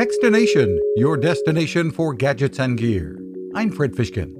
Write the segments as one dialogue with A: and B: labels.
A: Techstination, your destination for gadgets and gear. I'm Fred Fishkin.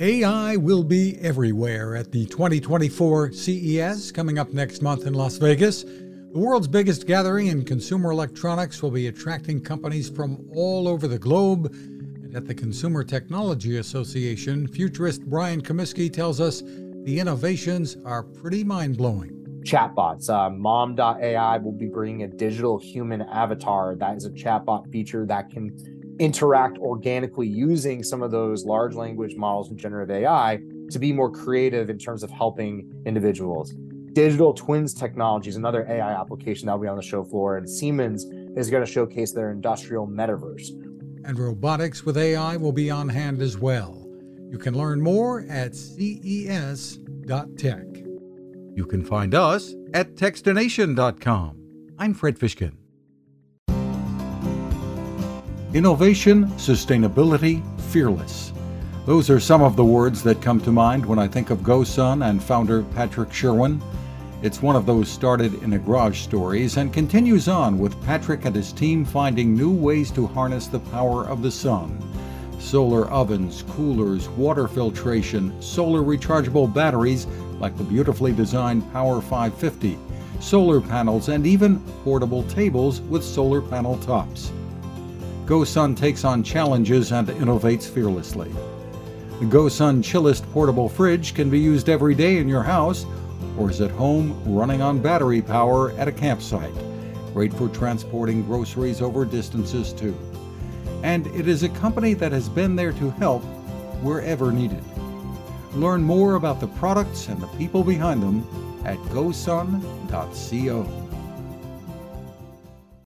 B: AI will be everywhere at the 2024 CES coming up next month in Las Vegas. The world's biggest gathering in consumer electronics will be attracting companies from all over the globe. And at the Consumer Technology Association, futurist Brian Comiskey tells us the innovations are pretty mind blowing
C: chatbots. Uh, Mom.ai will be bringing a digital human avatar that is a chatbot feature that can interact organically using some of those large language models and generative AI to be more creative in terms of helping individuals. Digital twins technology is another AI application that will be on the show floor, and Siemens is going to showcase their industrial metaverse.
B: And robotics with AI will be on hand as well. You can learn more at ces.tech.
A: You can find us at Techstination.com. I'm Fred Fishkin. Innovation, sustainability, fearless. Those are some of the words that come to mind when I think of GoSun and founder Patrick Sherwin. It's one of those started in a garage stories and continues on with Patrick and his team finding new ways to harness the power of the sun. Solar ovens, coolers, water filtration, solar rechargeable batteries like the beautifully designed Power 550, solar panels, and even portable tables with solar panel tops. GoSun takes on challenges and innovates fearlessly. The GoSun Chillest portable fridge can be used every day in your house or is at home running on battery power at a campsite. Great for transporting groceries over distances too. And it is a company that has been there to help wherever needed. Learn more about the products and the people behind them at gosun.co.